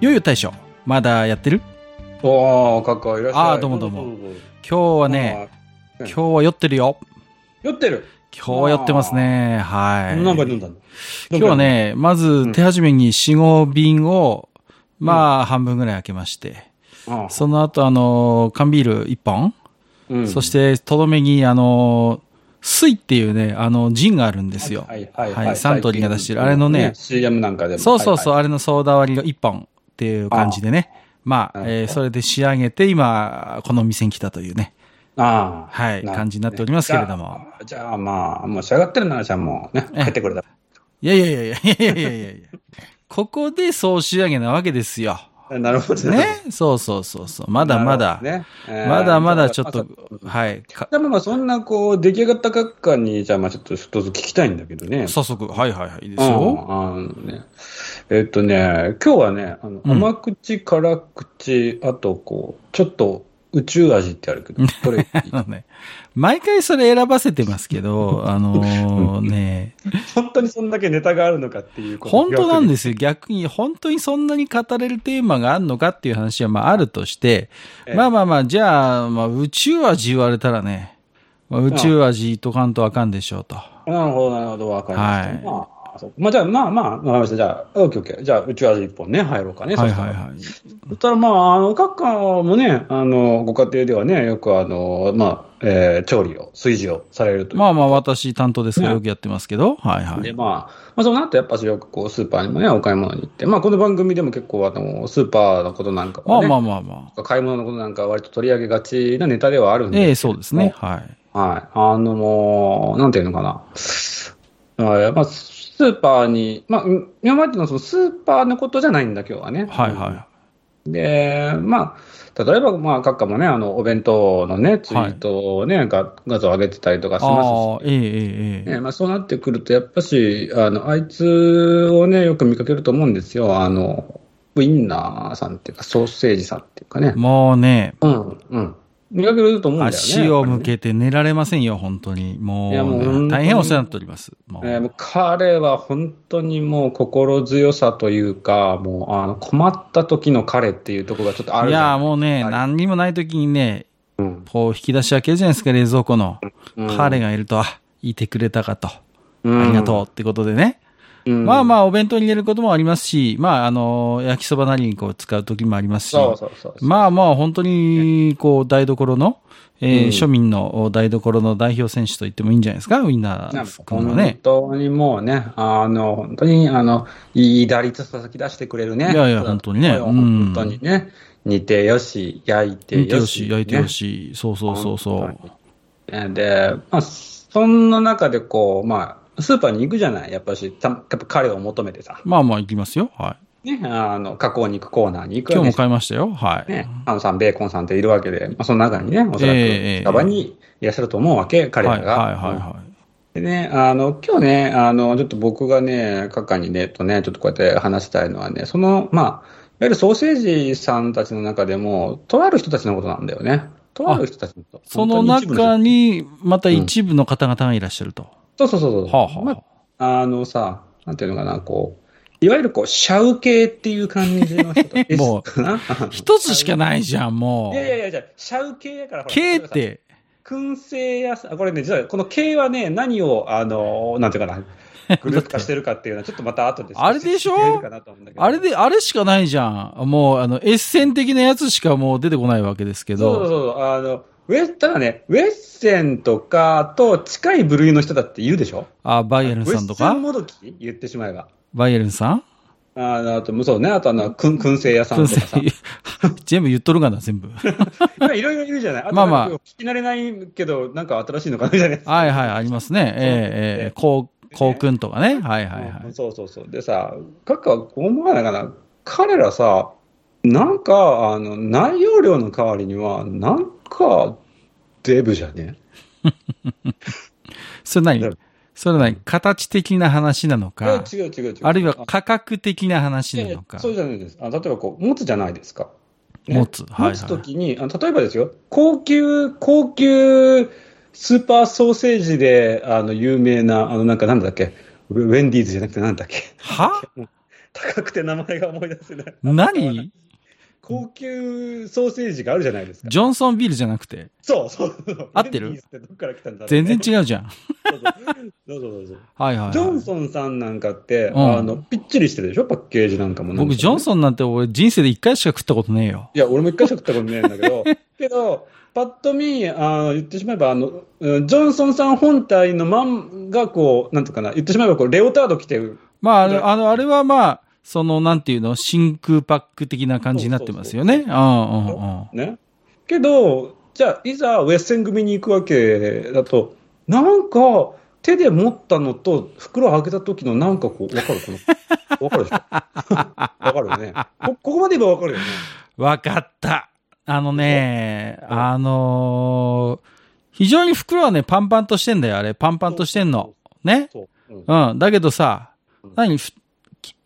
よいよ大将、まだやってる？おー、かっこいらっしゃい。あーどうもどうも。今日はね、はい今日は酔ってるよ。酔ってる？今日は酔ってますね。はい。何杯飲んだの？今日は、ね、まず手始めに4、5瓶を、まあ、半分ぐらい開けまして、あその後、あの、缶ビール1本、うん。そして、とどめに、あの、水っていうね、あの、ジンがあるんですよ。はいはいはいサントリーが出してる。あれのね CM なんかでも。そうそうそう、はいあれのソーダ割りが1本っていう感じでね。まあ、あえーそれで仕上げて、今、この店に来たというね。ああ。はい感じになっておりますけれどもじゃあ、じゃあまあ、もう仕上がってるなら、じゃあもうね、え帰ってくれた。いやいやいやいやいやいやいやいやここで総仕上げなわけですよ。なるほどね？そうそうそうそう。まだまだ。ねえーまだまだちょっとはい。かでもまあ、そんな、こう、出来上がった閣下に、じゃあ、まあ、ちょっと一つ聞きたいんだけどね。早速、はいはいはい。いいですうんよ。あのね。えっとね、今日はね、あのうん甘口、辛口、あと、こう、ちょっと宇宙味ってあるけど、これ、あのね、毎回それ選ばせてますけど、あのね、本当にそんだけネタがあるのかっていうこと本当なんですすよ。逆に、本当にそんなに語れるテーマがあるのかっていう話は、まあ、あるとして、ええまあまあまあ、じゃあ、まあ、宇宙味言われたらね、まあ、宇宙味とかんとあかんでしょうと。なるほど、なるほど、わかりました。はいまあ、そうまあ、じゃあ、まあまあ、わかりました。じゃあ、オッケーオッケー。じゃあ、宇宙味一本ね、入ろうかね。はいはいはい。そしたら、まあ、あの、閣下もね、あの、ご家庭ではね、よくあの、まあ、えー調理を、炊事をされると。まあまあ、私担当ですからねよくやってますけど、はいはで、い。まあ、まあ、その後やっぱしよくこう、スーパーにもね、お買い物に行って、まあ、この番組でも結構、あの、スーパーのことなんかはね、まあまあまあまあ。買い物のことなんかは割と取り上げがちなネタではあるんでええそうですね。はい。はい。あの、もう、なんていうのかな。あまあ、スーパーに、まあ、うん今までのそのスーパーのことじゃないんだ、今日はね。はいはい。で、まあ、例えば、まあ、閣下もね、あの、お弁当のね、ツイートをね、が画像上げてたりとかしますしええええ。ねまあ、そうなってくると、やっぱし、あの、あいつをね、よく見かけると思うんですよ。あの、ウインナーさんっていうか、ソーセージさんっていうかね。もうね、うん、うん。見かけると思うんだよね。足を向けて寝られませんよ、本当に。もいやもう大変お世話になっております。もうえーもう彼は本当にもう心強さというか、もうあの困った時の彼っていうところがちょっとあるいや、もうね、はい何にもない時にね、うんこう引き出し開けるじゃないですか、冷蔵庫の。うん彼がいると、あ、いてくれたかと。うんありがとうってことでね。うんまあまあ、お弁当に入れることもありますし、まあ、あの、焼きそばなりにこう使う時もありますし。そうそうそうそう。まあまあ、本当に、こう、台所の、えーうん庶民の台所の代表選手と言ってもいいんじゃないですか、ウィンナーか本君はね。当にもうね、あの、本当に、あの、いい打率叩き出してくれるね。いやいや本当にねうん本当にね、煮てよし、焼いて煮てよし。よし、焼いてよねし、そうそうそうそう。えで、まあ、そんな中でこう、まあ、スーパーに行くじゃない？やっぱし、たやっぱ彼を求めてさ。まあまあ、行きますよ。はい。ね、あの、加工肉コーナーに行く今日も買いましたよ。はい。ね、ハムさん、ベーコンさんっているわけで、まあ、その中にね、おそらくええ近場にいらっしゃると思うわけ、彼らが。はいはいはいはでね、あの、今日ね、あの、ちょっと僕がね、閣下にね、とね、ちょっとこうやって話したいのはね、その、まあ、いわゆるソーセージさんたちの中でも、とある人たちのことなんだよね。とある人たちのこと。その中人に、また一部の方々がいらっしゃると。そうそうそうそう。はあはあまあ、あのさ、なんていうのかな、こう、いわゆるこう、シャウ系っていう感じの人たちもうかな？一つしかないじゃん、も。いうやいやいや、じゃあシャウ系やから、ほら K っ。て、燻製屋さん、これね、実はこの系はね、何を、あの、なんていうかな、グループ化してるかっていうのは、ちょっとまた後で。あれでしょ？あれで、あれしかないじゃん。もう、あの、エッセン的なやつしかもう出てこないわけですけど。そうそうそう、あの、ウェただね、ウェッセンとかと近い部類の人だって言うでしょ？あ、バイエルンさんとか？ウェッセンもどき言ってしまえば。バイエルンさん？あの、あと、そうね、あとあの、くん燻製屋さんとかさ。全部言っとるかな、全部。まあいろいろ言うじゃない。あとまあまあ聞き慣れないけど、なんか新しいのかなみたいな。はいはい、ありますね。ええええこう、コウ君とかね。はいはいはうんい。そうそうそう。でさ、カッカは思わないかな。彼らさ、なんか、あの、内容量の代わりには、なんか、デブじゃね？それ何？うんそれ何？形的な話なのか、違う違う違う。あるいは価格的な話なのか？そうじゃないです。あ例えばこう、持つじゃないですか。持つ。はいはい。持つときに、あ例えばですよ、高級、高級スーパーソーセージで、あの、有名な、あの、なんかなんだっけ、ウウェンディーズじゃなくてなんだっけ？は？高くて名前が思い出せない。何？高級ソーセージがあるじゃないですか。ジョンソンビールじゃなくて、そうそうそう。合ってる？ってどっから来たんだ全ね然違うじゃん。そうそうそうそうそう。はいはい、はい。ジョンソンさんなんかって、うんあの、ぴっちりしてるでしょ？パッケージなんかも僕、ジョンソンなんて俺人生で一回しか食ったことねえよ。いや、俺も一回しか食ったことないんだけど、けど、パッと見、あの言ってしまえばあの、うんジョンソンさん本体のまんが、こう、なんていうかな、言ってしまえばこう、レオタード着てる。まあ、あのあれはまあ、その、なんていうの、真空パック的な感じになってますよね。ね。けど、じゃあ、いざウェッセン組に行くわけだと、なんか、手で持ったのと、袋開けた時のなんかこう、わかる？この、わかるでしょ？わかるよねこ。ここまで言えばわかるよね。わかった。あのね、うんあのー非常に袋はね、パンパンとしてんだよ、あれ。パンパンとしてんの。ね？そう。うん。うん。だけどさうん、何？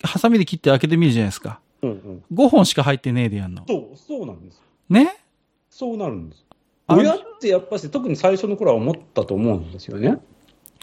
ハサミで切って開けてみるじゃないですか。うんうん。5本しか入ってねえでやんの。そう、そうなんです。ね？そうなるんです。親ってやっぱし、特に最初の頃は思ったと思うんですよね。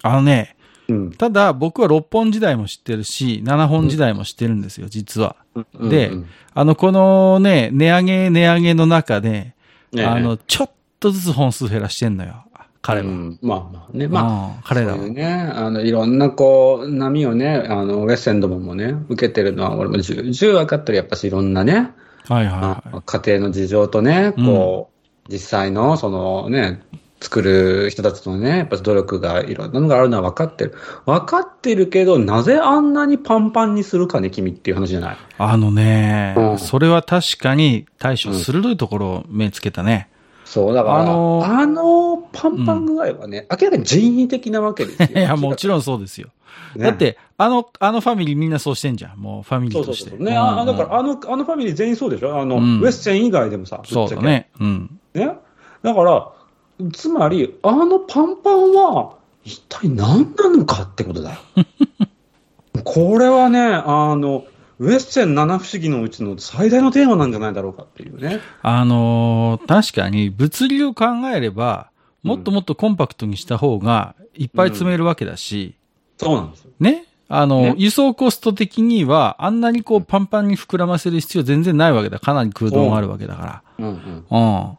あのね、うん。ただ僕は6本時代も知ってるし、7本時代も知ってるんですよ、実は。でうんあの、このね、値上げ値上げの中で、ねあの、ちょっとずつ本数減らしてんのよ。彼は。うんまあまあね、まあ、まあ、彼らは。ね、あの、いろんなこう、波をね、あの、ウェッセンどももね、受けてるのは、俺も重々分かってる、やっぱしいろんなね、はいはいまはあ家庭の事情とね、こう、実際の、そのね、作る人たちのね、やっぱ努力がいろんなのがあるのは分かってる。分かってるけど、なぜあんなにパンパンにするかね、君っていう話じゃない。い。あのね、うんそれは確かに対処鋭いところを目つけたね。そう、だから、ああののパンパン具合はね、明らかに人為的なわけですよ。いや、もちろんそうですよ。ねだって、あの、あのファミリーみんなそうしてんじゃん。もうファミリそうーとして。そうそう。ね、ああだから、あの、あのファミリー全員そうでしょ？あの、うんウェッセン以外でもさ、そうだ。ね。うん。ね。だから、つまり、あのパンパンは、一体何なのかってことだよ。これはね、あの、ウェッセン七不思議のうちの最大のテーマなんじゃないだろうかっていうね。あのー確かに物流を考えれば、もっともっとコンパクトにした方がいっぱい積めるわけだし、そうなんですよ。ね？あの、ね輸送コスト的には、あんなにこうパンパンに膨らませる必要全然ないわけだ。かなり空洞があるわけだかうんうん。ら。うん。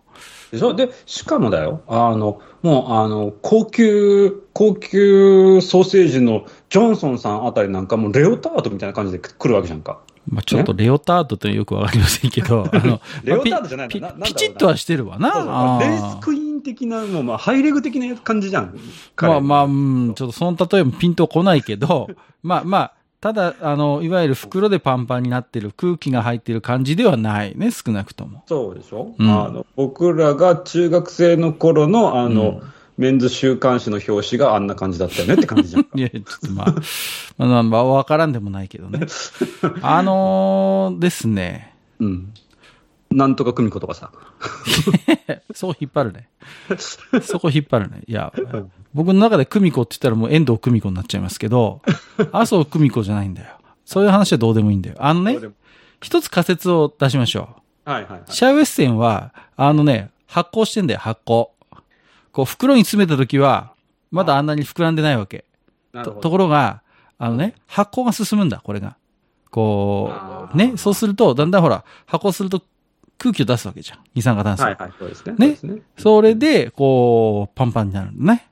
でしょ？で、しかもだよ、あの、もう、あの、高級、高級ソーセージのジョンソンさんあたりなんかもうレオタードみたいな感じで来るわけじゃんか。まあちょっとレオタードってよくわかりませんけど、あの、レオタードじゃないの？ピチッとはしてるわな。そうレーースクイーン的な、もうまあ、ハイレグ的な感じじゃん。まあまあ、あ、うん、ちょっとその例えもピンとこないけど、ま あまあ、ただ、あの、いわゆる袋でパンパンになってる空気が入ってる感じではないね、少なくとも。そうでしょ、うんあの僕らが中学生の頃の、あの、うんメンズ週刊誌の表紙があんな感じだったよねって感じじゃんか。いや、ちょっとまあ、まあ、まあ、わからんでもないけどね。あのーですね。うん。なんとか久美子とかさ。そう引っ張るね。そこ引っ張るね。いや、僕の中で久美子って言ったらもう遠藤久美子になっちゃいますけど、麻生久美子じゃないんだよ。そういう話はどうでもいいんだよ。あのね、一つ仮説を出しましょう。はいはいはい。シャウエッセンは、あのね、発酵してんだよ、発酵。こう、袋に詰めた時は、まだあんなに膨らんでないわけ。とと。ころが、あのね、発酵が進むんだ、これが。こう、ね、そうすると、だんだんほら、発酵すると空気を出すわけじゃん。二酸化炭素。はいはい、そうですね。ね？そね。それで、こう、パンパンになるんだね。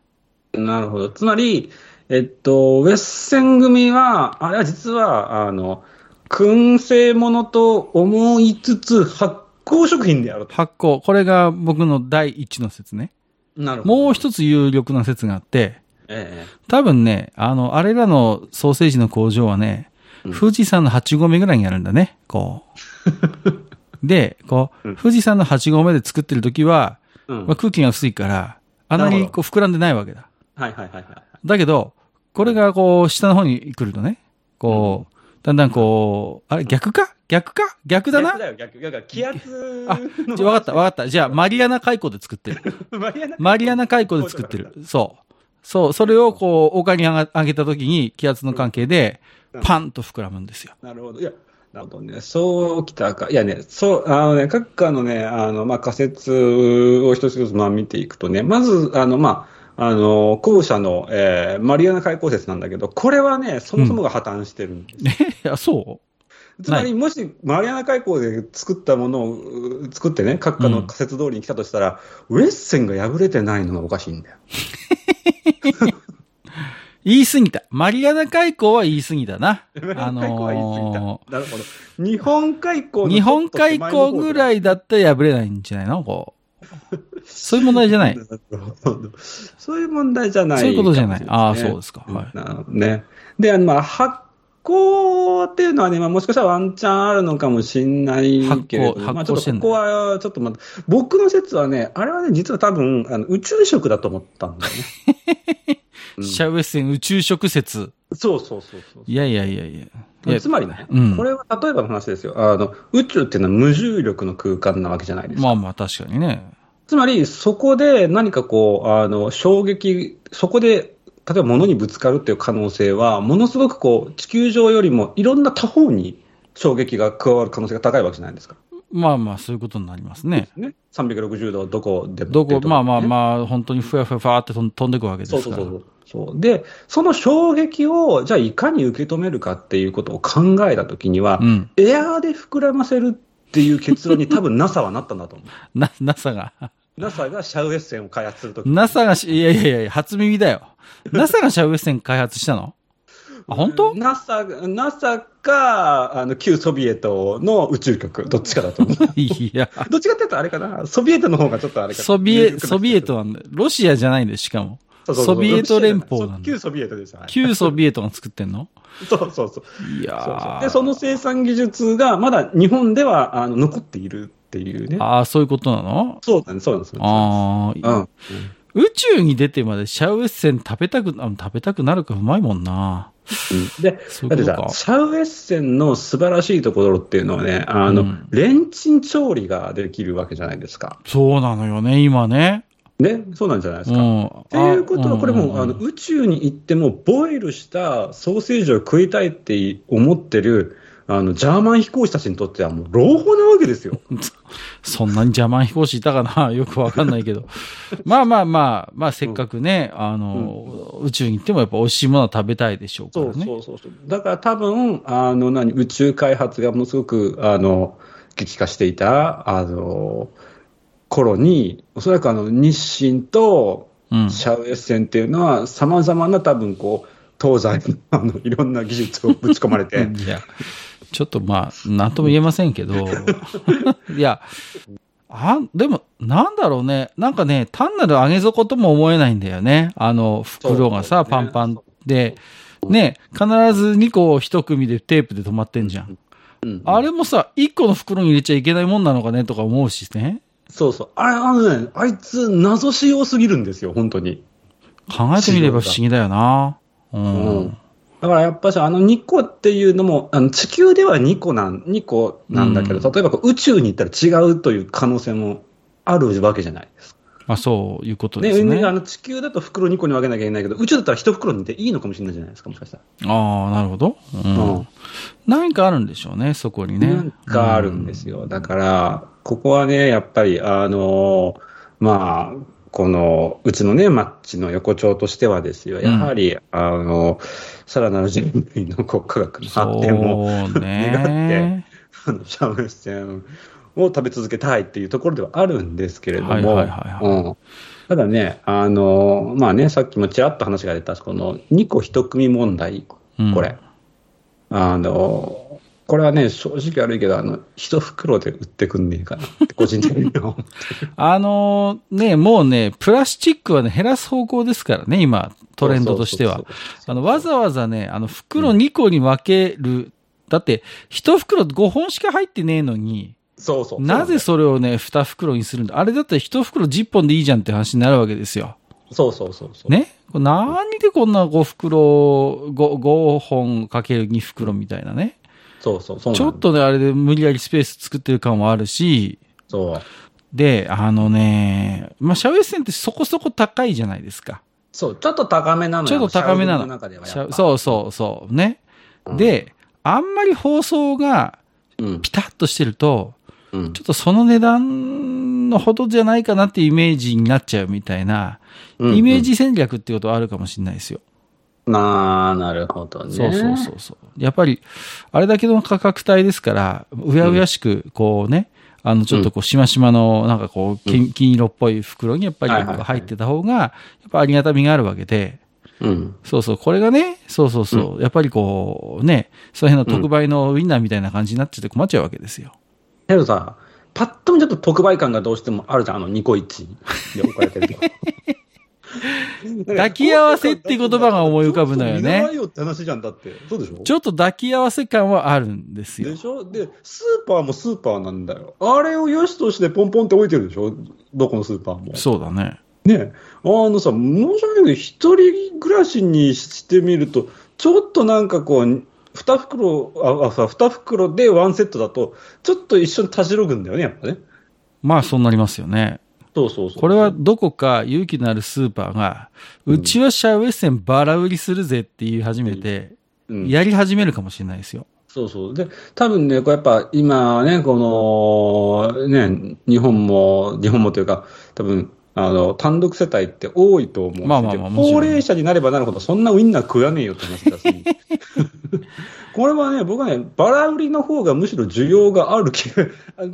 なるほど。つまり、えっと、ウェッセン組は、あれは実は、あの、燻製物と思いつつ、発酵食品であると。発酵。これが僕の第一の説ね。なるほど。もう一つ有力な説があって、え多分ね、あの、あれらのソーセージの工場はね、うん富士山の8合目ぐらいにあるんだね、こう。で、こう、うん富士山の8合目で作ってる時は、えうん。まあ、空気が薄いから、あんななるこう膨らんでないわけだ。はいはいはいはい。だけど、これがこう、下の方に来るとね、こう、だんだんこう、あれ逆か？逆か？逆だな？逆だよ、逆。だから気圧あ、じゃあわかった、わかった。じゃあ、マリアナ海溝で作ってる。マリアナマリアナ海溝で作ってる。そう。そう、それをこう、丘に上が上げた時に気圧の関係でうん、パンと膨らむんですよ。なるほど。いや、なるほどね。そうきたか。いやね、そう、あのね、各家のね、あの、まあ、仮説を一つ一つまあ見ていくとね、まず、あの、まあ、あの、後者の、えーマリアナ海溝説なんだけど、これはね、そもそもが破綻してるんです。え、いや、そう？つまり、もし、マリアナ海溝で作ったものを、う作ってね、各家の仮説通りに来たとしたら、ウェッセンが破れてないのがおかしいんだよ。言い過ぎた。マリアナ海溝は言い過ぎたな。あのなるほど。日本海溝ー 日本海溝ぐらいいだったら破れないんじゃないの？こう。そういう問題じゃない。そういう問題じゃない。そういうことじゃないああそうですかはいね。で、あの、まあ、発酵っていうのはね、まあ、もしかしたらワンチャンあるのかもしれないけれどまあ、ちょっとここは、ちょっとまた、僕の説はね、あれはね、実は多分、あの宇宙食だと思ったんだよね。うんシャウエッセン宇宙食説。そうそうそうそう。いやいやいやいや。いやつまりね、うんこれは例えばの話ですよ。あの、宇宙っていうのは無重力の空間なわけじゃないですか。まあまあ確かにね。つまり、そこで何かこう、あの、衝撃、そこで、例えば物にぶつかるっていう可能性は、ものすごくこう、地球上よりもいろんな他方に衝撃が加わる可能性が高いわけじゃないですか。まあまあそういうことになりますね。ね。360度どこでもどこ、まあまあねまあ、本当にふわふわふわって飛んでくわけですから。そうそうそうそう。そうで、その衝撃を、じゃあいかに受け止めるかっていうことを考えたときには、うん。エアーで膨らませるっていう結論に多分 NASA はなったんだと思う。な、NASA が。NASA がシャウエッセンを開発するとき NASA がし、いやいやいや、初耳だよ。NASA がシャウエッセン開発したの？あ、本当 ?NASA、NASA か、あの、旧ソビエトの宇宙局、どっちかだと思う。いや、どっちかっていうとあれかな、ソビエトの方がちょっとあれかな。ソビエ、ソビエトなん。ロシアじゃないんだよ、しかも。そうそうそうソビエト連邦なんだ旧ソビエトです。はい旧ソビエトが作ってんの？そうそうそう。いやで、その生産技術がまだ日本ではあの残っているっていうね。ああ、そういうことなの？そうだね、そうなんですよ。ああ、うん。宇宙に出てまでシャウエッセン食べたく、あ食べたくなるかうまいもんな。うんで、だってさ。シャウエッセンの素晴らしいところっていうのはね、あの、うんレンチン調理ができるわけじゃないですか。そうなのよね、今ね。ね、そうなんじゃないですか。うん。っていうことは、これもう、あの、うん宇宙に行っても、ボイルしたソーセージを食いたいって思ってる、あの、ジャーマン飛行士たちにとってはもう朗報なわけですよ。そんなにジャーマン飛行士いたかな？よくわかんないけど。まあまあまあ、まあせっかくね、あの、宇宙に行ってもやっぱ美味しいものは食べたいでしょうからね。そうそうそう。だから多分、あの、何、宇宙開発がものすごく、あの、激化していた、あの、頃に、おそらくあの、日清とうん。シャウエッセンっていうのは、様々な多分こう、東西のあのいろんな技術をぶち込まれて、いや、ちょっとまあ、なんとも言えませんけど、いや、あ、でも、なんだろうね。なんかね、単なる上げ底とも思えないんだよね。あの、袋がさ、そうパンパンで、ね、必ず2個一組でテープで止まってんじゃん。うんあれもさ、1個の袋に入れちゃいけないもんなのかね？とか思うしね。そうそう。あれ、あのね、あいつ、謎仕様すぎるんですよ、本当に。考えてみれば不思議だよな。うん。うんだからやっぱし、あの2個っていうのも、あの地球では2個なん、2個なんだけど、うん例えば宇宙に行ったら違うという可能性もあるわけじゃないですか。まあそういうことねですね。あの地球だと袋2個に分けなきゃいけないけど、宇宙だったら1袋にでいいのかもしれないじゃないですか、もしかしたら。ああ、なるほど。うん。うん何かあるんでしょうね、そこにね。なんかあるんですよ。だから、ここはね、やっぱり、あの、まあ、この、うちのね、マッチの横丁としてはですよ、やはり、あの、さらなる人類の国家学の発展も、そうね。あのシャウエッセンを食べ続けたいっていうところではあるんですけれども、ただね、あの、まあね、さっきもちらっと話が出た、この2個1組問題、うん。これ。あの、これはね、正直悪いけど、あの、一袋で売ってくんねえかなって、個人的には。あのね、もうね、プラスチックはね、減らす方向ですからね、今、トレンドとしてはあの、わざわざね、あの、袋2個に分ける。だって、1袋5本しか入ってねえのに、そうそう。なぜそれをね、2袋にするんだ？あれだったら1袋10本でいいじゃんって話になるわけですよ。そうそうそうそう。ね？何でこんな5袋、5, 5本かける2袋みたいなね。そうそうそう。ちょっとね、あれで無理やりスペース作ってる感もあるし、そう。で、あのね、まあ、シャウエッセンってそこそこ高いじゃないですか。そう、ちょっと高めなのよちょっと高めなの。シャウ中ではシャウやっぱそうそうそう。ね。うんで、あんまり包装がうん。ピタッとしてると、うんちょっとその値段のほどじゃないかなっていうイメージになっちゃうみたいな、うんイメージ戦略っていうことはあるかもしれないですよ。なあ、なるほどね。そうそうそうそう。やっぱり、あれだけの価格帯ですから、うやうやしく、こうね、あの、ちょっとこう、しましまの、なんかこう、金金色っぽい袋にやっぱり入ってた方が、やっぱありがたみがあるわけで、うん。そうそう、これがね、そうそうそう、やっぱりこう、ね、その辺の特売のウィンナーみたいな感じになっちゃって困っちゃうわけですよ。けどさ、パッと見ちょっと特売感がどうしてもあるじゃん、あのニコイチで置かれてると。抱き合わせって言葉が思い浮かぶのよねよって話じゃん、だって。そうでしょちょっと抱き合わせ感はあるんですよで。しょで、スーパーもスーパーなんだよ。あれを良しとしてポンポンって置いてるでしょ？どこのスーパーも。そうだね。ねあのさ、申し訳ないけど、一人暮らしにしてみると、ちょっとなんかこう、二袋、あ、あ、さ二袋でワンセットだと、ちょっと一緒にたじろぐんだよね、やっぱね。まあ、そうなりますよね。そうそうそう。これはどこか勇気のあるスーパーが、うちはシャウエッセンバラ売りするぜって言い始めて、うん、やり始めるかもしれないですよ。そうそう。で、多分ね、これやっぱ今ね、この、ね、日本も、日本もというか、多分、あの、単独世帯って多いと思うしまあまあまあ高齢者になればなるほど、そんなウインナー食わねえよって話だし。これはね、僕はね、バラ売りの方がむしろ需要がある気が、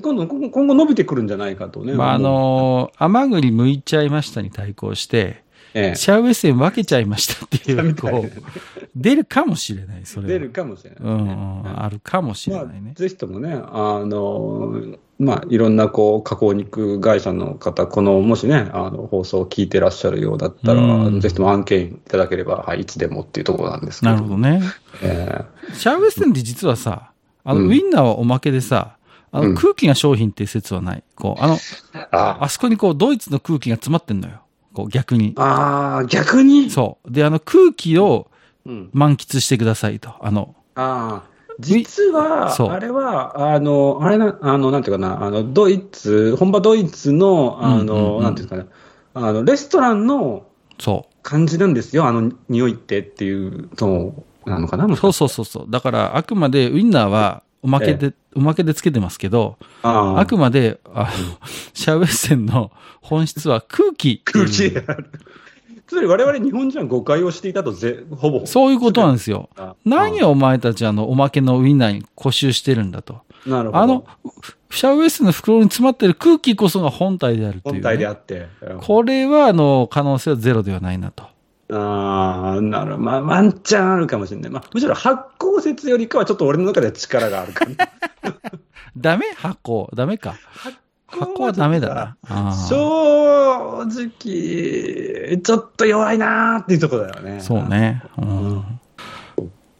今度、今後伸びてくるんじゃないかとね。まあ、あのー甘栗剥いちゃいましたに対抗して、ええシャウエッセン分けちゃいましたっていう、こう、出るかもしれない、それは。出るかもしれない、うんうん、あるかもしれまあないね。ぜひともね、あの、まあ、いろんなこう加工肉会社の方、このもしね、あの放送を聞いてらっしゃるようだったら、うんぜひとも案件いただければ、はい、いつでもっていうところなんですけど。なるほどね。えシャウエッセンって実はさ、あの、うんウィンナーはおまけでさ、あうんの、空気が商品っていう説はない。こう、あの、えああそこにこう、ドイツの空気が詰まってんのよ。こう、逆に。あー、逆に？そう。で、あの、空気をうん、満喫してくださいと。あの、ああ、実は、そうあれは、あの、あれな、あの、なんていうかな、あの、ドイツ、本場ドイツの、あの、なんていうかな、あの、レストランのそ感じなんですよ、あの匂いってっていうのなのかな、う。そうそうそうそう。だから、あくまでウィンナーはおまけで、おまけでつけてますけど、あくまで、あの、シャウエッセンの本質は空気。空気がある。つまり我々日本人は誤解をしていたとぜ、ほぼ。そういうことなんですよ。あ何をお前たちあの、おまけのウィンナーに固執してるんだと。なるほど。あの、シャウエッセンの袋に詰まってる空気こそが本体であるっていう、ね。本体であって。うんこれは、あの、可能性はゼロではないなと。ああ、なる。まあ、ワンチャンあるかもしれない。まあ、むしろ発酵説よりかはちょっと俺の中では力があるかな。ダメ？発酵ダメか。発酵はダメだな。正直、ちょっと弱いなーっていうところだよね。そう。ね。うん。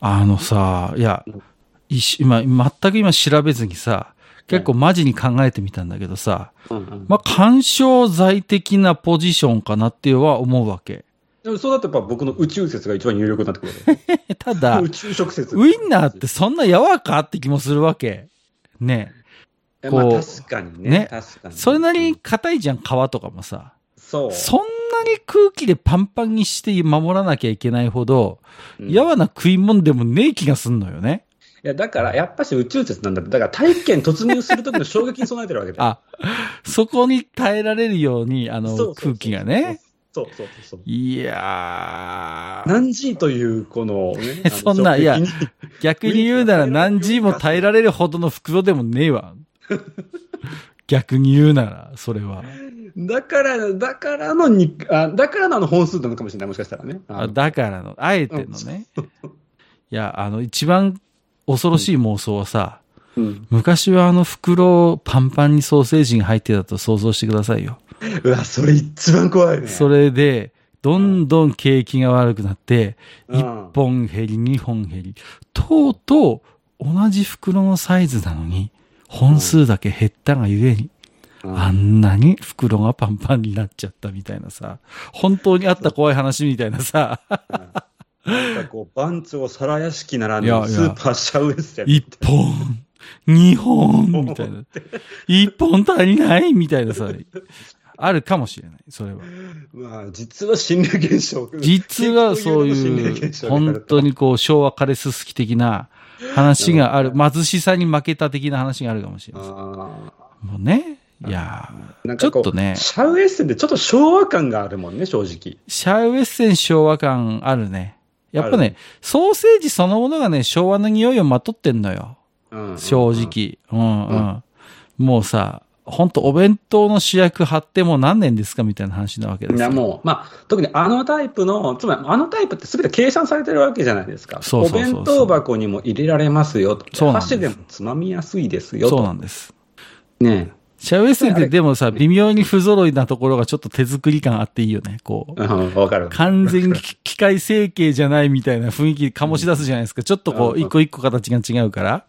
あのさ、いや、今、全く今調べずにさ、結構マジに考えてみたんだけどさ、うんうんまあ、干渉剤的なポジションかなっては思うわけ。そうだとやっぱ僕の宇宙説が一番有力になってくる。ただ、宇宙食説。ウィンナーってそんな柔らかって気もするわけ。ねえまあ確かにね。ね確かに。それなりに硬いじゃん、皮とかもさ。そう。そんなに空気でパンパンにして守らなきゃいけないほど、うんやわな食い物でもねえ気がすんのよね。いや、だから、やっぱし宇宙説なんだって。だから、大気圏突入するときの衝撃に備えてるわけだよ。あ、そこに耐えられるように、あの、空気がね。。そうそうそう。いやー。何 G という、このね そんないや逆に言うなら何 G も耐えられるほどの袋でもねえわ。逆に言うなら、それは。だから、だからのに、あだからの本数なのかもしれない、もしかしたらね。あだからの、あえてのね。いや、あの、一番恐ろしい妄想はさ、うん昔はあの袋パンパンにソーセージが入ってたと想像してくださいよ。うわ、それ一番怖いね。それで、どんどん景気が悪くなって、うん。1本減り、2本減り、とうとう同じ袋のサイズなのに、本数だけ減ったがゆえに、うん。あんなに袋がパンパンになっちゃったみたいなさ、本当にあった怖い話みたいなさ、なんかこう、番長皿屋敷ならぬスーパーシャウエッセン。一本、二本、みたいな。一本足りないみたいなさ、あるかもしれない、それは。まあ、実は心霊現象。実はそういう、本当にこう、昭和カレス好き的な話がある、貧しさに負けた的な話があるかもしれあない。ーもうね、いやちょっとねシャウエッセンってちょっと昭和感があるもんね、正直。シャウエッセン昭和感あるね。やっぱね、ソーセージそのものがね、昭和の匂いをまとってんのよ。うん正。直。うんうん。もうさ、本当お弁当の主役貼ってもう何年ですかみたいな話なわけですよ。いやもう、まあ、特にあのタイプの、つまりあのタイプって全て計算されてるわけじゃないですか。そうそうそうそうお弁当箱にも入れられますよと。そう箸でもつまみやすいですよと。そうなんです。ねシャウエッセンってでもさ、微妙に不揃いなところがちょっと手作り感あっていいよね。こう。うん、わかる。完全に機械成形じゃないみたいな雰囲気醸し出すじゃないですか。ちょっとこうんう、一個一個形が違うから。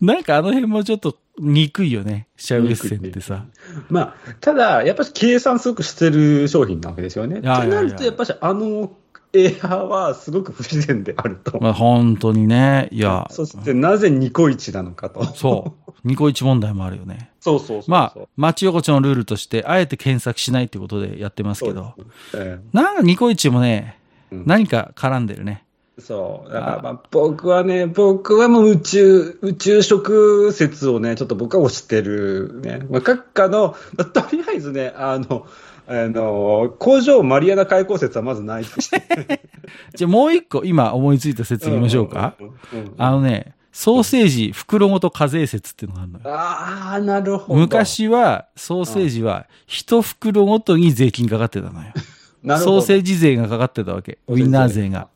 なんかあの辺もちょっと憎いよね。シャウエッセンってさ。まあ、ただ、やっぱり計算すごくしてる商品なわけですよね。となると、やっぱりあのエアーはすごく不自然であると。まあ本当にね。いや、そして、なぜニコイチなのかと。そう。ニコイチ問題もあるよね。そうそう。まあ、町横丁のルールとして、あえて検索しないってことでやってますけど。えなんかニコイチもね、うん何か絡んでるね。えそう。だからまあ、僕はね、僕はもう宇宙、宇宙食説をね、ちょっと僕は推してるね。まあ、閣下の、まあとりあえずね、あの、あの、工場マリアナ開口説はまずないとして。じゃあもう一個今思いついた説言いましょうか。あのね、ソーセージ袋ごと課税説っていうのがあるのよ。ああ、なるほど。昔は、ソーセージは一袋ごとに税金かかってたのよ。なるほど、ソーセージ税がかかってたわけ。ウィンナー税が。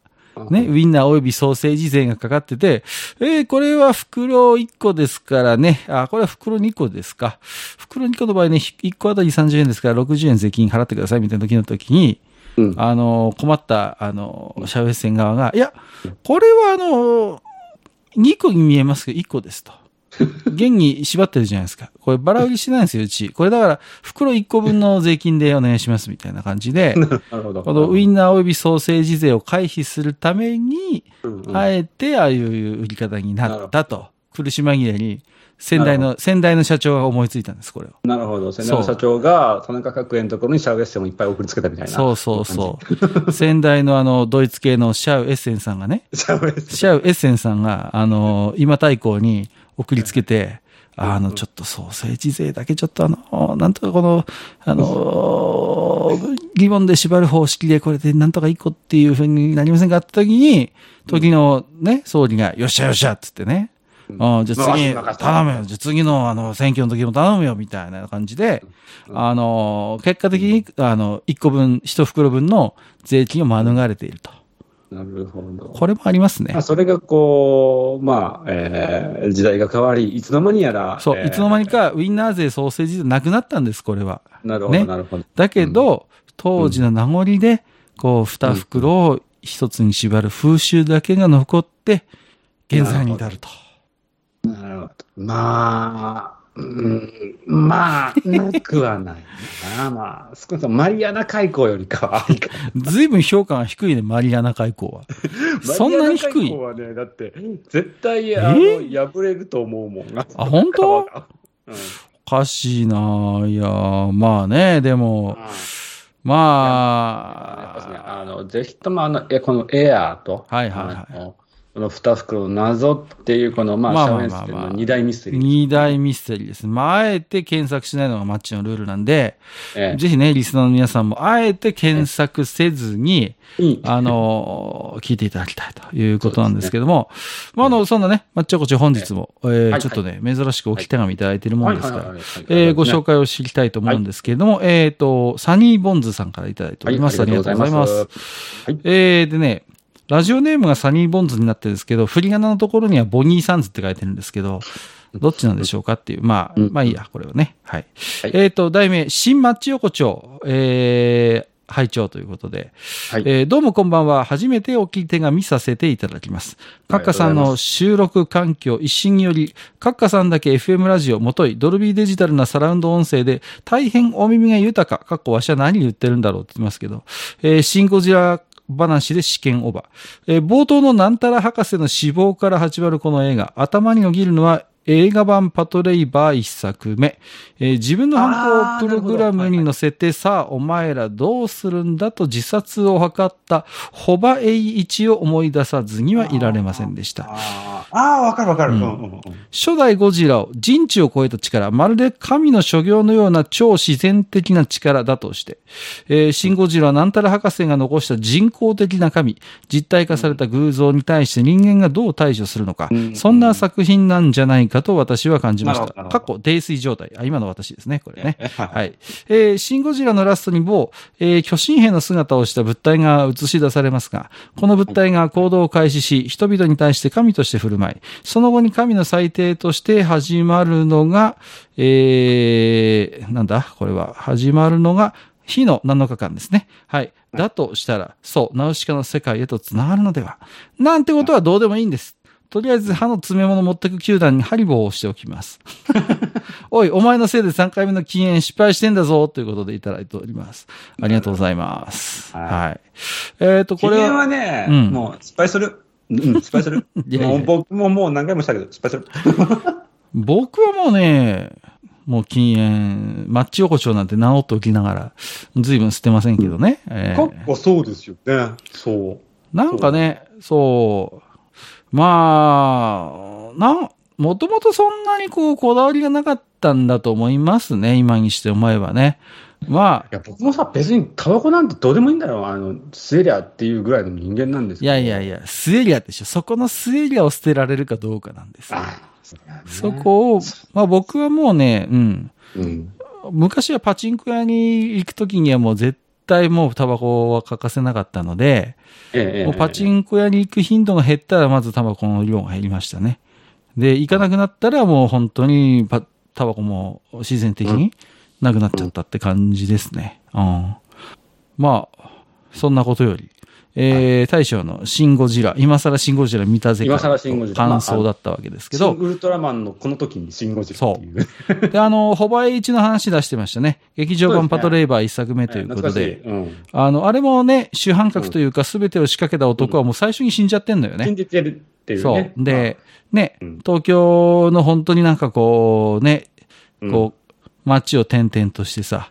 ね、うんウィンナーおよびソーセージ税がかかってて、えーこれは袋1個ですからね、あ、これは袋2個ですか。袋2個の場合ね、1個あたり30円ですから60円税金払ってくださいみたいな時の時に、うんあの、困った、あの、シャウエッセン側が、いや、これはあの、2個に見えますけど、1個ですと。現に縛ってるじゃないですか。これバラ売りしてないんですよ、うち。これだから、袋1個分の税金でお願いしますみたいな感じで、なるほど。このウィンナーおよびソーセージ税を回避するために、うんうんあえてああいう売り方になったと。苦し紛れに、先代の、先代の社長が思いついたんです、これを。なるほど。千田社長が田中角栄のところにシャウエッセンをいっぱい送りつけたみたいな。そうそうそう。先代のあの、ドイツ系のシャウエッセンさんがね、シャウエッセン。シャウエッセンさんが、あの、今太閤に送りつけて、あの、ちょっとソーセージ税だけちょっとあの、なんとかこの、あの、リボンで縛る方式でこれでなんとか一個っていう風になりませんかって時に、時のね、総理が、よっしゃよっしゃっつってね、あじゃあ次、頼むよ。じゃあ次の、あの、選挙の時も頼むよ、みたいな感じで、あの、結果的に、あの、一個分、一袋分の税金を免れていると。なるほど。これもありますねまあ、。それがこう、まあ、えー時代が変わり、いつの間にやら。そう、えーいつの間にかウィンナー税、ソーセージ税なくなったんです、これは。なるほど、ねなるほど。だけど、当時の名残で、こう、二袋を一つに縛る風習だけが残って、現在に至ると。なるほど。まあ、うん、まあ、なくはないな。まあ、少なくともマリアナ海溝よりかは。ずいぶん評価が低いね、マリアナ海溝は。そんなに低い？マリアナ海溝はね、だって、絶対、あの、破れると思うもん。ああ本当？うん。おかしいないやーまあね、でも、まやっぱりねあ、あの、ぜひともあの、えこのエアーと、はいはいはいこの二袋の謎っていう、この、まあ、まあまあまあまあ二大ミステリー。二大ミステリーです。まあ、あえて検索しないのがマッチのルールなんで、えぜひね、リスナーの皆さんも、あえて検索せずに、えいいあの、聞いていただきたいということなんですけども、まあ、あの、そんなね、まっちゃこち本日も、えーはいちょっとね、珍しく置き手紙いただいているもんですからはいはいはいはい、えーご紹介を知りたいと思うんですけれども、えっと、サニーボンズさんからいただいております。はいありがとうございます。はい。えー、でね、ラジオネームがサニーボンズになってるんですけど、振り仮名のところにはボニーサンズって書いてるんですけど、どっちなんでしょうかっていう。まあ、うんまあいいや、これはね。はい。はいえっ、と、題名、新町横丁、えー、拝聴ということで。はいえーどうもこんばんは。初めてお聞き手紙させていただきます。カッカさんの収録環境一新により、カッカさんだけ FM ラジオ、もとい、ドルビーデジタルなサラウンド音声で、大変お耳が豊か、かっこわしは何言ってるんだろうって言いますけど、えーシンゴジラ話で試験オーバー。えー冒頭のなんたら博士の死亡から始まるこの映画、頭によぎるのは映画版パトレイバー一作目。えー自分の犯行をプログラムに載せて、さあ、お前らどうするんだと自殺を図った、ホバエイ一を思い出さずにはいられませんでした。あーあー、わかるわかる。ううん初代ゴジラを人知を超えた力、まるで神の所業のような超自然的な力だとして、えーシン・ゴジラはなんたら博士が残した人工的な神、実体化された偶像に対して人間がどう対処するのか、うんそんな作品なんじゃないかと私は感じました。過去、泥酔状態。あ、今の私ですね、これね。はいはい。えーシン・ゴジラのラストに某、えー巨神兵の姿をした物体が映し出されますが、この物体が行動を開始し、人々に対して神として振る舞い、その後に神の最低として始まるのが、えー、なんだ？これは、始まるのが、火の7日間ですね。はい。だとしたら、そう、ナウシカの世界へと繋がるのでは。なんてことはどうでもいいんです。とりあえず歯の詰め物持ってく球団にハリボーをしておきます。おい、お前のせいで3回目の禁煙失敗してんだぞ、ということでいただいております。ありがとうございます。はいはい。えっ、と、これ機嫌は、はね、うんもう失敗する。うん、失敗する。いやいやもう僕ももう何回もしたけど、失敗する。僕はもうね、もう禁煙、マッチ横丁なんて治っておきながら、随分捨てませんけどね。えーかっこそうですよね。そう。なんかね、そう、まあ、なん、もともとそんなにこう、こだわりがなかったんだと思いますね、今にして思えばね。まあ、いや、僕もさ、別にタバコなんてどうでもいいんだよ。あの、吸えりゃっていうぐらいの人間なんですけいど。やいやいや、スエリアでしょ。そこのスエリアを捨てられるかどうかなんですそねそ。こを、まあ僕はもうね、うん。うん。昔はパチンコ屋に行くときにはもう絶対もうタバコは欠かせなかったので、ええパチンコ屋に行く頻度が減ったらまずタバコの量が減りましたね。で、行かなくなったらもう本当にパタバコも自然的になくなっちゃったって感じですね。うん。まあ、そんなことより、えー、大将のシン・ゴジラ、今更シン・ゴジラ見たぜ今更シンゴジラ感想だったわけですけどウルトラマンのこの時にシンゴジラっていう。で、あの、ホバエイチの話出してましたね。劇場版パトレイバー一作目ということで、懐かしい。うん。あの、あれもね、主犯格というか、すべてを仕掛けた男はもう最初に死んじゃってんのよね。信じてるっていうそね。う。で、ねうん、東京の本当になんかこう、ね、うんこう、街を転々としてさ、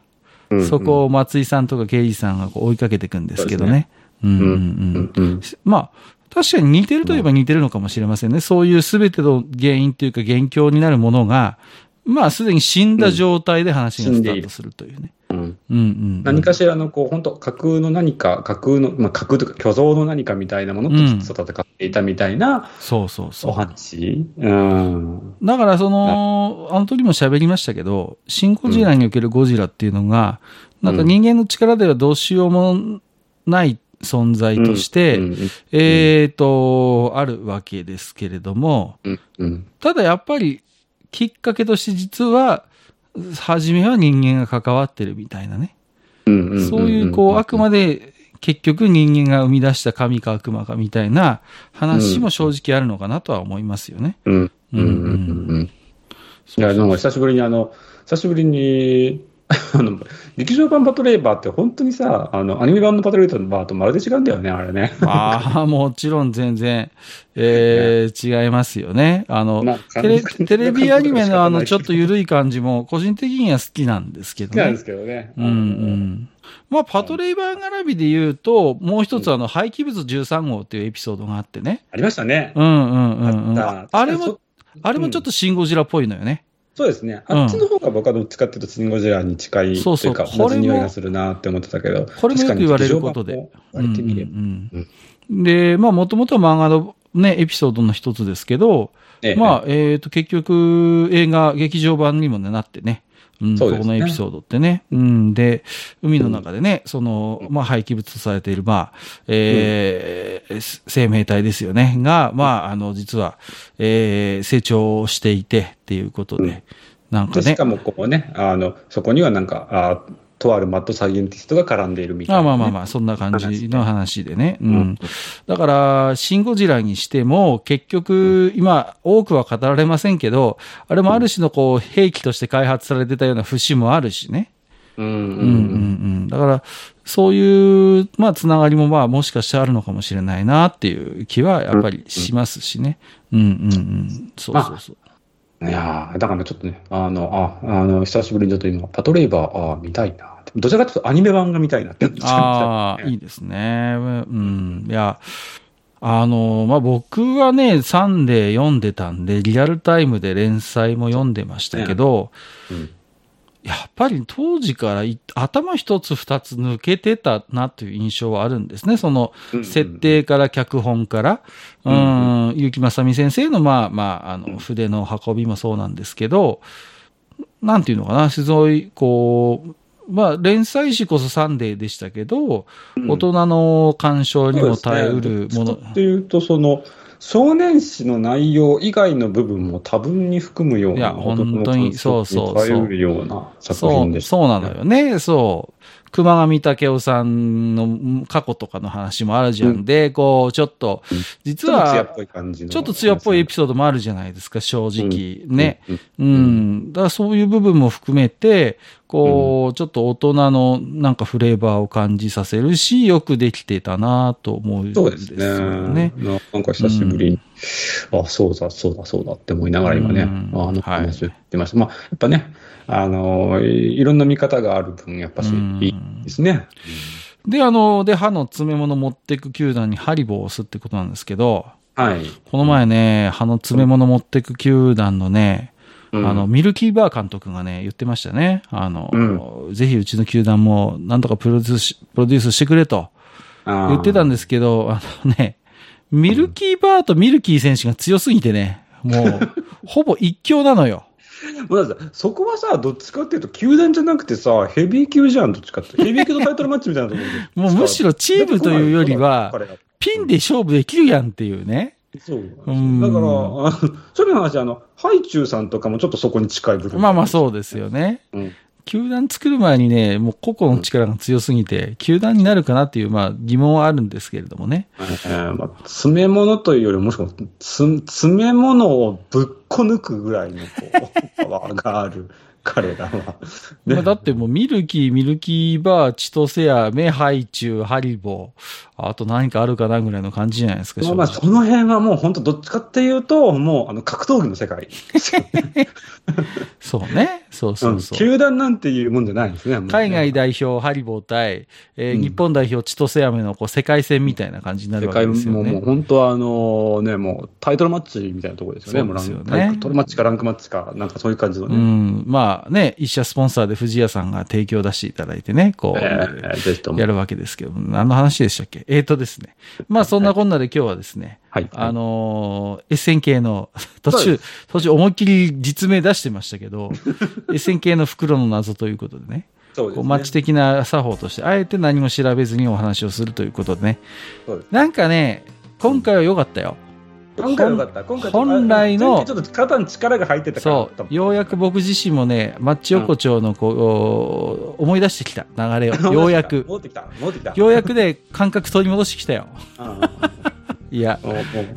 うん、そこを松井さんとか刑事さんがこう追いかけていくんですけどね。うんうんうん、ううんん。うん。まあ、確かに似てるといえば似てるのかもしれませんね。そういうすべての原因というか元凶になるものが、まあすでに死んだ状態で話がスタートするというね。うんうんうんうん。何かしらの、こう、本当架空の何か、架空の、まあ、架空とか、虚像の何かみたいなものとずっと戦っていたみたいなそうそうそうお。話？うん。だからその、あの時も喋りましたけど、シン・ゴジラにおけるゴジラっていうのが、なんか人間の力ではどうしようもない存在として、うんえっ、と、あるわけですけれども、うん。うん。ただやっぱりきっかけとして実は、初めは人間が関わってるみたいなね。うん。うん。そういう、こう、あくまで、で結局人間が生み出した神か悪魔かみたいな話も正直あるのかなとは思いますよね。うん。うん。うん。うん。いや、なんか久しぶりにあの、久しぶりに、あの、劇場版パトレーバーって本当にさ、あの、アニメ版のパトレーバーとまるで違うんだよね、あれね。ああ、もちろん全然、えー違いますよね。あのまあ、テレテレビアニメのあの、ちょっと緩い感じも、個人的には好きなんですけどね好きなんです。けどね。うんうん。まあ、パトレイバー絡みで言うと、もう一つあの、廃棄物13号っていうエピソードがあってね。ありましたね。うんうんうんうん。あれもそ、あれもちょっとシンゴジラっぽいのよね。そうですね。うん。あっちの方が僕はどっちかっていうと、シン・ゴジラに近いそうそうという。か、同じ匂いがするなって思ってたけど、これもよく言われることで。で、まあ、もともとは漫画のね、エピソードの一つですけど、ええ。まあ、えっ、と、結局、映画、劇場版にも、ね、なってね。うん、そね。このエピソードってね。うん、で、海の中でね、その、まあ、廃棄物とされている、まあ、えー生命体ですよね。が、まあ、あの、実は、えー成長していてっていうことで、うんなんかねでしか。もこうね、あの、そこにはなんか、あとあるマッドサイエンティストが絡んでいるみたいな、まあまあまあまあ、そんな感じの話でね。ううんん。だから、シン・ゴジラにしても、結局、今、多くは語られませんけど、あれもある種のこう、兵器として開発されてたような節もあるしね。うんうんうんうんうん。だから、そういう、まあ、つながりもまあ、もしかしてあるのかもしれないなっていう気は、やっぱりしますしね。うんうんうん。そうそうそう。いやーだからねちょっとね、あの、あ、あの、久しぶりにちょっと今、パトレイバー、あー見たいな。どちらかというとアニメ版が見たいなって思っちゃいまああ、いいですね。うん。いや、あの、まあ、僕はね、サンデー読んでたんで、リアルタイムで連載も読んでましたけど、うんやっぱり当時からい頭一つ二つ抜けてたなという印象はあるんですね。その、うん設定から脚本から、ううん。ん、結城正美先生の、まあまあ、あうん。の、筆の運びもそうなんですけど、なんていうのかな、すごい、こう、まあ、連載誌こそサンデーでしたけど、うん。大人の鑑賞にも耐えうるもの。ね。っていうと、その、少年誌の内容以外の部分も多分に含むような、いや本当にそうそうそうような作品でした、そうなのよね。そう。熊上武雄さんの過去とかの話もあるじゃん。で、こう、ちょっとうん、実は、ちょっと艶っぽいエピソードもあるじゃないですか、正直。ね。うん。うん。だからそういう部分も含めて、こう、ちょっと大人のなんかフレーバーを感じさせるし、よくできてたなと思うんですよそうですね。ななんか久しぶりに、あ、そうだ、そうだ、そうだって思いながら今ね、うんあのはい話を言ってました。まあ、やっぱね、あの、いいろんな見方がある分、やっぱしうんいいですね。で、あの、で、歯の詰め物持ってく球団にハリボーを押すってことなんですけど、はい。この前ね、歯の詰め物持ってく球団のね、うんあの、、ミルキーバー監督がね、言ってましたね。あの、ぜひうちの球団もなんとかプロデュースし、プロデュースしてくれと言言ってたんですけど、あのね、ミルキーバーとミルキー選手が強すぎてね、もう、ほぼ一強なのよ。もうそこはさ、どっちかっていうと、球団じゃなくてさ、ヘビー級じゃん、どっちかって。ヘビー級のタイトルマッチみたいなところでもうむしろチームというよりはピンで勝負できるやんっていうね。そううんだから、そういう話、あの、ハイチュウさんとかもちょっとそこに近い部分。まあまあそうですよね。うん。球団作る前にね、もう個々の力が強すぎて、球団になるかなっていう、まあ疑問はあるんですけれどもね。えーまあ、詰め物というよりも、もしくはつ詰め物をぶっこ抜くぐらいのこうパワーがある彼らは。ね まあだってもうミルキー、ミルキーバー、チトセア、メハイチュウ、ハリボー、あと何かあるかなぐらいの感じじゃないですか、まあまあ、その辺はもう本当どっちかっていうと、もうあの格闘技の世界。そうね。そうそうそう。球団なんていうもんじゃないんですね。海外代表、ハリボー対、えーうん日本代表、チトセアメのこう世界戦みたいな感じになる世界わけですよももうね。本当はあのね、もうタイトルマッチみたいなところですよね。そうですよねタイトルマッチかランクマッチか、なんかそういう感じのうね。ん。まあね、一社スポンサーで藤谷さんが提供出していただいてね、こう、えーやるわけですけど、何の話でしたっけ？えーとですね。まあそんなこんなで今日はですね、はい。あのー、SNK の、途中、途中思いっきり実名出してましたけど、SNK の袋の謎ということでね、そうですねこうマッチ的な作法として、あえて何も調べずにお話をするということでね。ですなんかね、今回は良かったよ。今回はよかった。今回本来のちょっと肩に力が入ってたから。そう、ようやく僕自身もね、マッチ横丁のこう、思い出してきた流れを。ようやく。戻ってきた。戻ってきた。ようやくね、感覚取り戻してきたよ。いや、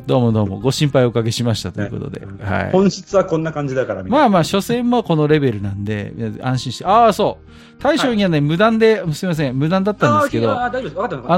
どうもどうも、ご心配おかけしましたということで。ねはい。本質はこんな感じだから、まあまあ、所詮もこのレベルなんで、安心して。ああ、そう。大将にはね、無断で、すみません、無断だったんですけど、あ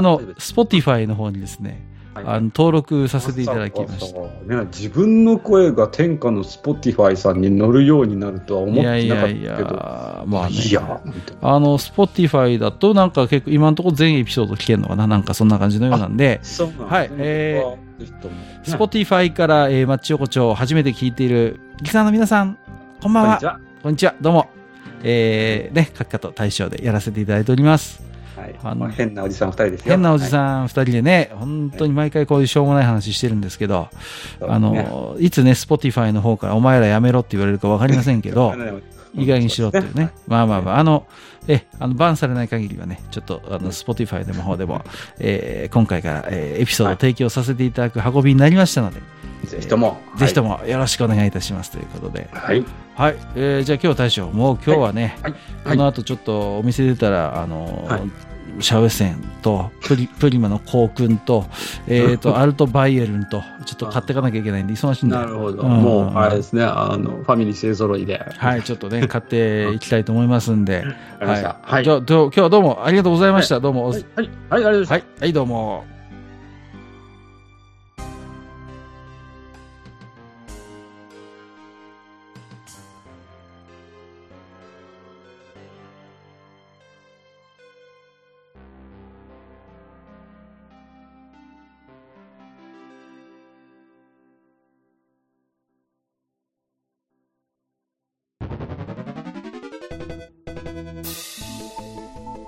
のスポティファイの方にですね、はいあの登録させていただきました。ね、自分の声が天下のスポティファイさんに乗るようになるとは思ってなかったけど。やいや、まあね。いや、あの、スポティファイだとなんか結構今のところ全エピソード聞けるのかな？なんかそんな感じのようなんで、そうなんはいえぜひともねスポティファイから、えー、マッチ横丁を初めて聞いているリスナーの皆さん、こんばんは。こんにちは。こんにちは。どうも。えー、ね、書き方大賞でやらせていただいております。はいあのまあ変なおじさん二人ですよ。変なおじん。さん二人でね、本当に毎回こういうしょうもない話してるんですけど、あの、いつね、スポティファイの方からお前らやめろって言われるかわかりませんけど、いい加減にしろっていうね。まあまあまあ、あの、え、あの、バンされない限りはね、ちょっと、あの、 Spotify の方でも、えー今回から、えーエピソードを提供させていただく運びになりましたので、ぜひとも。ぜひともよろしくお願いいたしますということで。はい。はい。えーじゃあ今日大将、もう今日はね、はい。この後ちょっとお店出たら、あのーはいシャウエッセンとプリプリマの香薫と、えっ、と、アルトバイエルンと、ちょっと買っていかなきゃいけないんで、忙しいんだよなるほど。うんもう、あれですね、あの、ファミリー勢揃いで。はい、ちょっとね、買っていきたいと思いますんで。わかりました。はい。じゃあ、今日はどうもありがとうございました。どうもお、はい、はい、はい、ありがとうございました。はい、はい、どうも。